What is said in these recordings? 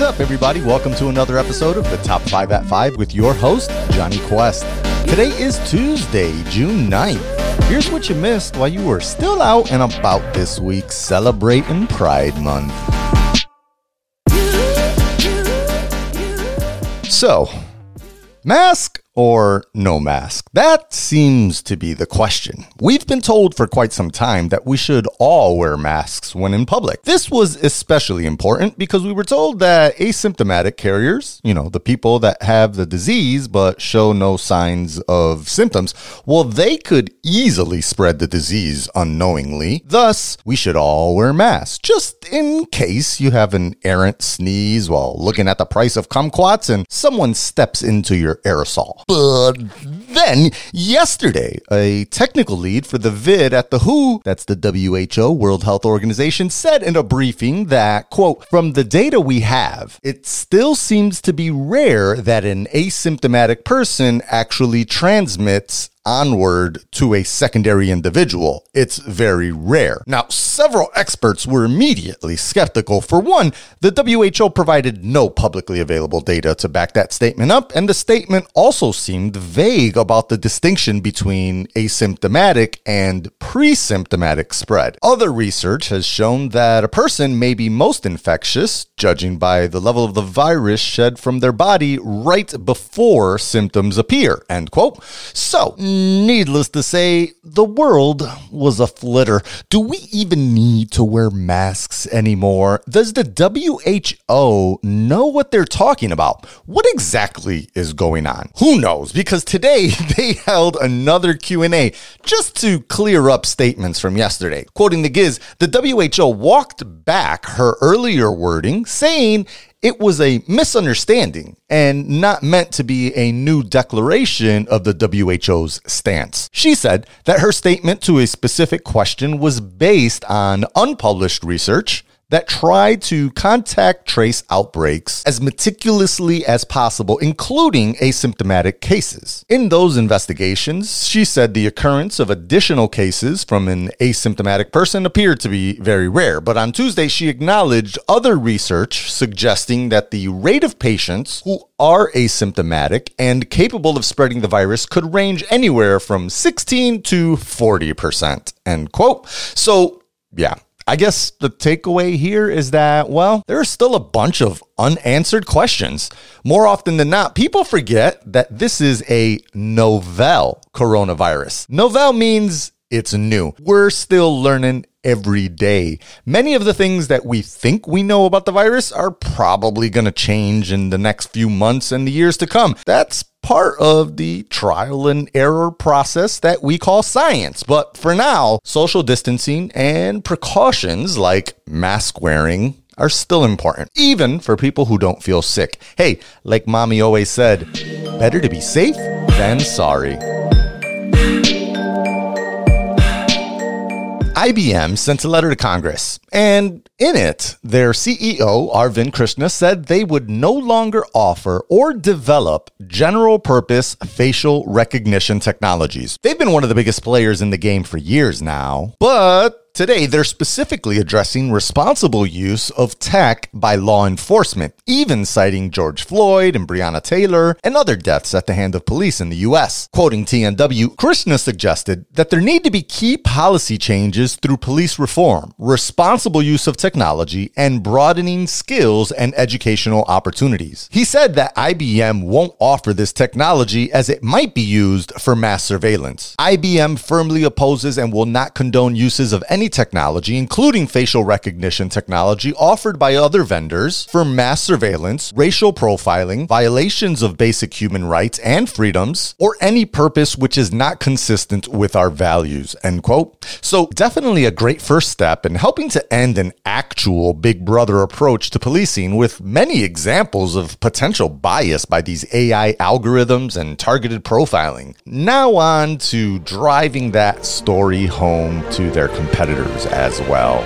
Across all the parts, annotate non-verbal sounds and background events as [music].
What's up, everybody? Welcome to another episode of the Top 5 at 5 with your host, Johnny Quest. Today is Tuesday, June 9th. Here's what you missed while you were still out and about this week celebrating Pride Month. So, mask or no mask? That seems to be the question. We've been told for quite some time that we should all wear masks when in public. This was especially important because we were told that asymptomatic carriers, you know, the people that have the disease but show no signs of symptoms, well, they could easily spread the disease unknowingly. Thus, we should all wear masks just in case you have an errant sneeze while looking at the price of kumquats and someone steps into your aerosol. But then, yesterday, a technical lead for the vid at the WHO, that's the WHO, World Health Organization, said in a briefing that, quote, from the data we have, it still seems to be rare that an asymptomatic person actually transmits onward to a secondary individual. It's very rare. Now, several experts were immediately skeptical. For one, the WHO provided no publicly available data to back that statement up, and the statement also seemed vague about the distinction between asymptomatic and pre symptomatic spread. Other research has shown that a person may be most infectious, judging by the level of the virus shed from their body right before symptoms appear. End quote. So, needless to say, the world was a flitter. Do we even need to wear masks anymore? Does the WHO know what they're talking about? What exactly is going on? Who knows? Because today [laughs] they held another Q&A just to clear up statements from yesterday. Quoting the Giz, the WHO walked back her earlier wording saying it was a misunderstanding and not meant to be a new declaration of the WHO's stance. She said that her statement to a specific question was based on unpublished research that try to contact trace outbreaks as meticulously as possible, including asymptomatic cases. In those investigations, she said the occurrence of additional cases from an asymptomatic person appeared to be very rare. But on Tuesday, she acknowledged other research suggesting that the rate of patients who are asymptomatic and capable of spreading the virus could range anywhere from 16 to 40%. End quote. So, yeah, I guess the takeaway here is that, well, there are still a bunch of unanswered questions. More often than not, people forget that this is a novel coronavirus. Novel means it's new. We're still learning every day. Many of the things that we think we know about the virus are probably going to change in the next few months and the years to come. That's part of the trial and error process that we call science. But for now, social distancing and precautions like mask wearing are still important, even for people who don't feel sick. Hey, like mommy always said, better to be safe than sorry. IBM sent a letter to Congress, and in it, their CEO, Arvind Krishna, said they would no longer offer or develop general purpose facial recognition technologies. They've been one of the biggest players in the game for years now, but Today, they're specifically addressing responsible use of tech by law enforcement, even citing George Floyd and Breonna Taylor and other deaths at the hand of police in the US. Quoting TNW, Krishna suggested that there need to be key policy changes through police reform, responsible use of technology, and broadening skills and educational opportunities. He said that IBM won't offer this technology as it might be used for mass surveillance. IBM firmly opposes and will not condone uses of any technology, including facial recognition technology offered by other vendors for mass surveillance, racial profiling, violations of basic human rights and freedoms, or any purpose which is not consistent with our values. End quote. So definitely a great first step in helping to end an actual big brother approach to policing with many examples of potential bias by these AI algorithms and targeted profiling. Now on to driving that story home to their competitors as well.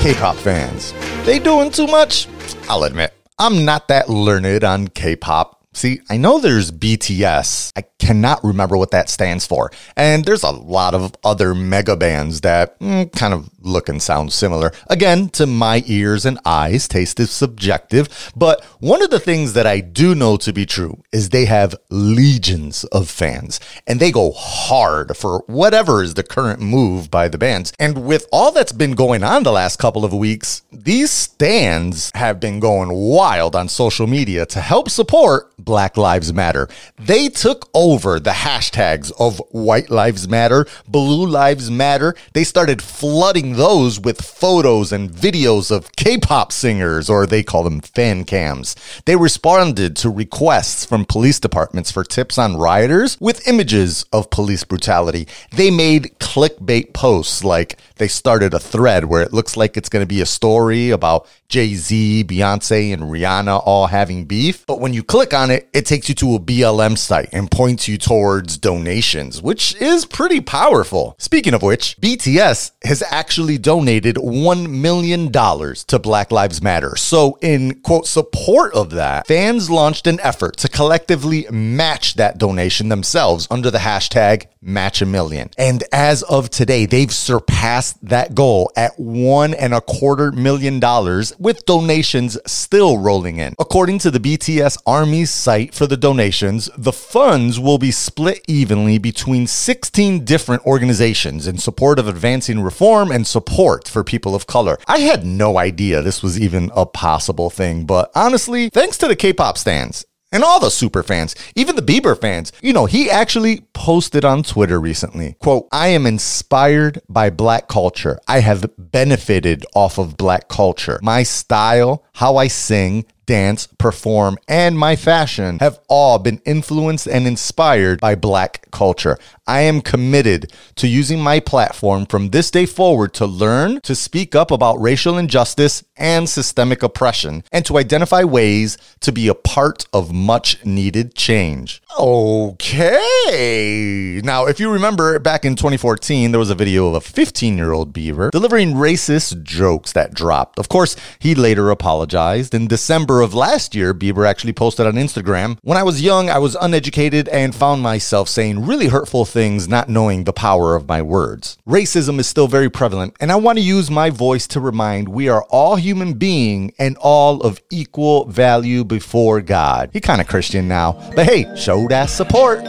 K-pop fans, they doing too much? I'll admit, I'm not that learned on K-pop. See, I know there's BTS. I cannot remember what that stands for. And there's a lot of other mega bands that mm, kind of look and sound similar. Again, to my ears and eyes, taste is subjective. But one of the things that I do know to be true is they have legions of fans and they go hard for whatever is the current move by the bands. And with all that's been going on the last couple of weeks, these stans have been going wild on social media to help support Black Lives Matter. They took over the hashtags of White Lives Matter, Blue Lives Matter. They started flooding those with photos and videos of K pop singers, or they call them fan cams. They responded to requests from police departments for tips on rioters with images of police brutality. They made clickbait posts like they started a thread where it looks like it's going to be a story about Jay Z, Beyonce, and Rihanna all having beef. But when you click on it, it takes you to a BLM site and points you towards donations, which is pretty powerful. Speaking of which, BTS has actually donated $1 million to Black Lives Matter. So, in quote, support of that, fans launched an effort to collectively match that donation themselves under the hashtag match a million. And as of today, they've surpassed that goal at one and a quarter million dollars with donations still rolling in. According to the BTS Army's site for the donations, the funds will be split evenly between 16 different organizations in support of advancing reform and support for people of color. I had no idea this was even a possible thing, but honestly, thanks to the K-pop stans and all the super fans, even the Bieber fans. You know, he actually posted on Twitter recently, quote, I am inspired by black culture. I have benefited off of black culture. My style, how I sing, dance, perform, and my fashion have all been influenced and inspired by black culture. I am committed to using my platform from this day forward to learn, to speak up about racial injustice and systemic oppression, and to identify ways to be a part of much needed change. Okay. Now, if you remember back in 2014, there was a video of a 15 year old Bieber delivering racist jokes that dropped. Of course, he later apologized. In December of last year, Bieber actually posted on Instagram When I was young, I was uneducated and found myself saying really hurtful things, not knowing the power of my words. Racism is still very prevalent, and I want to use my voice to remind we are all human beings and all of equal value before God. He kind of Christian now, but hey, show that support.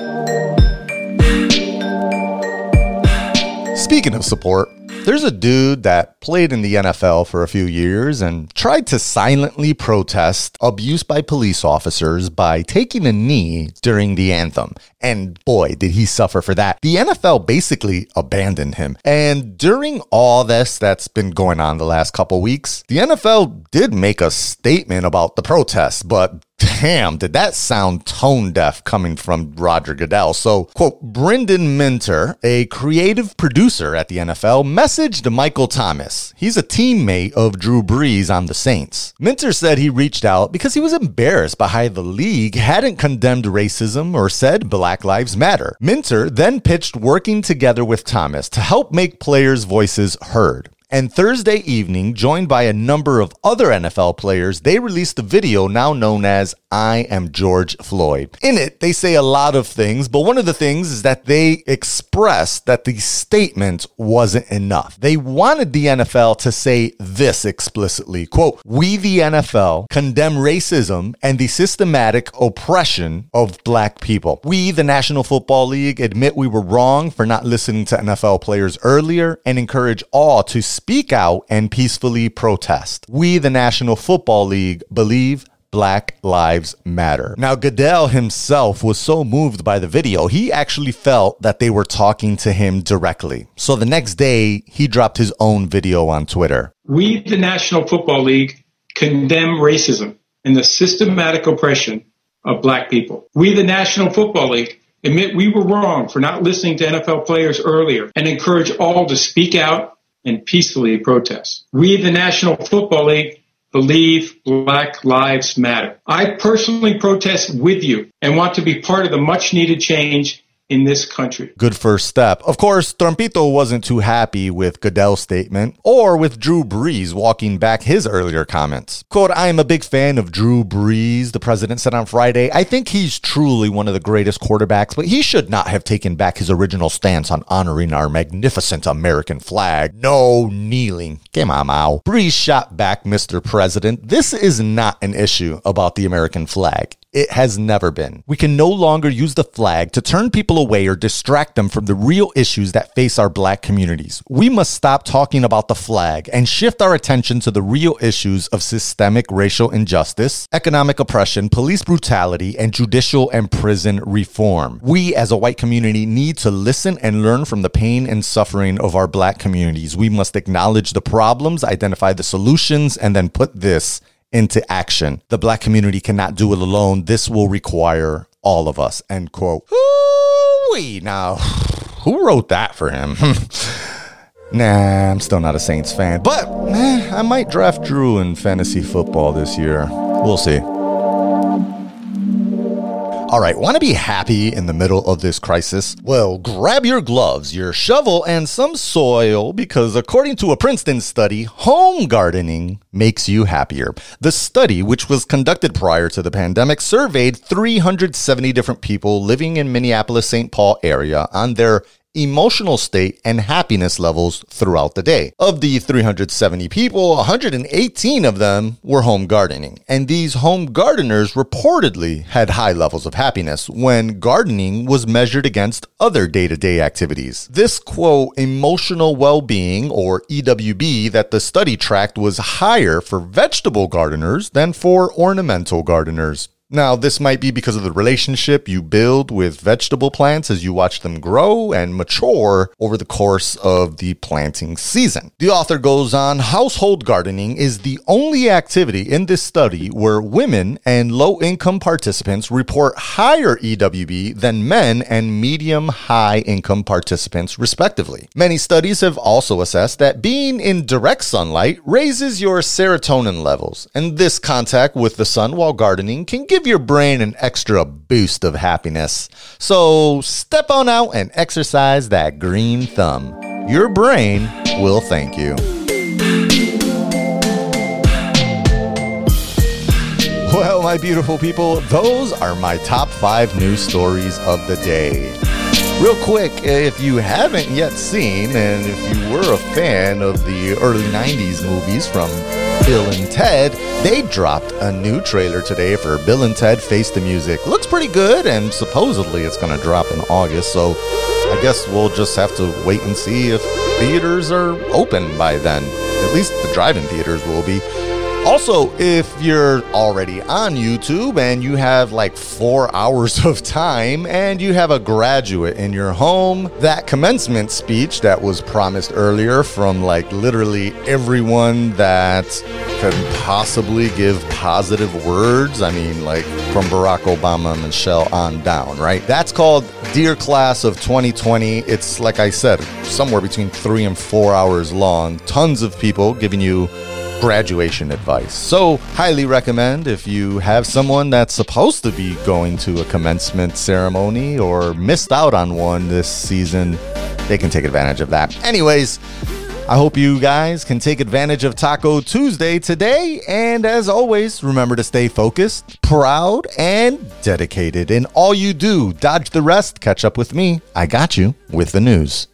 Speaking of support, there's a dude that played in the NFL for a few years and tried to silently protest abuse by police officers by taking a knee during the anthem. And boy, did he suffer for that. The NFL basically abandoned him. And during all this that's been going on the last couple weeks, the NFL did make a statement about the protests, but damn, did that sound tone deaf coming from Roger Goodell. So, quote, Brendan Minter, a creative producer at the NFL, messaged Michael Thomas. He's a teammate of Drew Brees on the Saints. Minter said he reached out because he was embarrassed by how the league hadn't condemned racism or said Black Lives Matter. Minter then pitched working together with Thomas to help make players' voices heard. And Thursday evening, joined by a number of other NFL players, they released the video now known as I Am George Floyd. In it, they say a lot of things, but one of the things is that they expressed that the statement wasn't enough. They wanted the NFL to say this explicitly quote, We, the NFL, condemn racism and the systematic oppression of black people. We, the National Football League, admit we were wrong for not listening to NFL players earlier and encourage all to speak out and peacefully protest. We, the National Football League, believe Black Lives Matter. Now, Goodell himself was so moved by the video, he actually felt that they were talking to him directly. So the next day, he dropped his own video on Twitter. We, the National Football League, condemn racism and the systematic oppression of black people. We, the National Football League, admit we were wrong for not listening to NFL players earlier and encourage all to speak out and peacefully protest. We, the National Football League, believe Black Lives Matter. I personally protest with you and want to be part of the much needed change in this country. Good first step. Of course, Trumpito wasn't too happy with Goodell's statement or with Drew Brees walking back his earlier comments. Quote, I am a big fan of Drew Brees, the president said on Friday. I think he's truly one of the greatest quarterbacks, but he should not have taken back his original stance on honoring our magnificent American flag. No kneeling. Come on, Mao. Brees shot back, Mr. President. This is not an issue about the American flag. It has never been. We can no longer use the flag to turn people away or distract them from the real issues that face our black communities. We must stop talking about the flag and shift our attention to the real issues of systemic racial injustice, economic oppression, police brutality, and judicial and prison reform. We as a white community need to listen and learn from the pain and suffering of our black communities. We must acknowledge the problems, identify the solutions, and then put this into action. The black community cannot do it alone. This will require all of us. End quote. Ooh-wee. Now, [sighs] who wrote that for him? [laughs] nah, I'm still not a Saints fan, but eh, I might draft Drew in fantasy football this year. We'll see. All right, want to be happy in the middle of this crisis? Well, grab your gloves, your shovel, and some soil because according to a Princeton study, home gardening makes you happier. The study, which was conducted prior to the pandemic, surveyed 370 different people living in Minneapolis St. Paul area on their emotional state and happiness levels throughout the day. Of the 370 people, 118 of them were home gardening. And these home gardeners reportedly had high levels of happiness when gardening was measured against other day to day activities. This quote, emotional well being or EWB that the study tracked was higher for vegetable gardeners than for ornamental gardeners. Now, this might be because of the relationship you build with vegetable plants as you watch them grow and mature over the course of the planting season. The author goes on household gardening is the only activity in this study where women and low income participants report higher EWB than men and medium high income participants, respectively. Many studies have also assessed that being in direct sunlight raises your serotonin levels, and this contact with the sun while gardening can give give your brain an extra boost of happiness. So step on out and exercise that green thumb. Your brain will thank you. Well, my beautiful people, those are my top five news stories of the day. Real quick, if you haven't yet seen, and if you were a fan of the early 90s movies from Bill and Ted, they dropped a new trailer today for Bill and Ted Face the Music. Looks pretty good, and supposedly it's going to drop in August, so I guess we'll just have to wait and see if theaters are open by then. At least the drive in theaters will be. Also, if you're already on YouTube and you have like four [laughs] hours of time and you have a graduate in your home, that commencement speech that was promised earlier from like literally everyone that could possibly give positive words, I mean, like from Barack Obama, Michelle on down, right? That's called Dear Class of 2020. It's like I said, somewhere between three and four hours long. Tons of people giving you graduation advice. So, highly recommend if you have someone that's supposed to be going to a commencement ceremony or missed out on one this season, they can take advantage of that. Anyways, I hope you guys can take advantage of Taco Tuesday today. And as always, remember to stay focused, proud, and dedicated in all you do. Dodge the rest. Catch up with me. I got you with the news.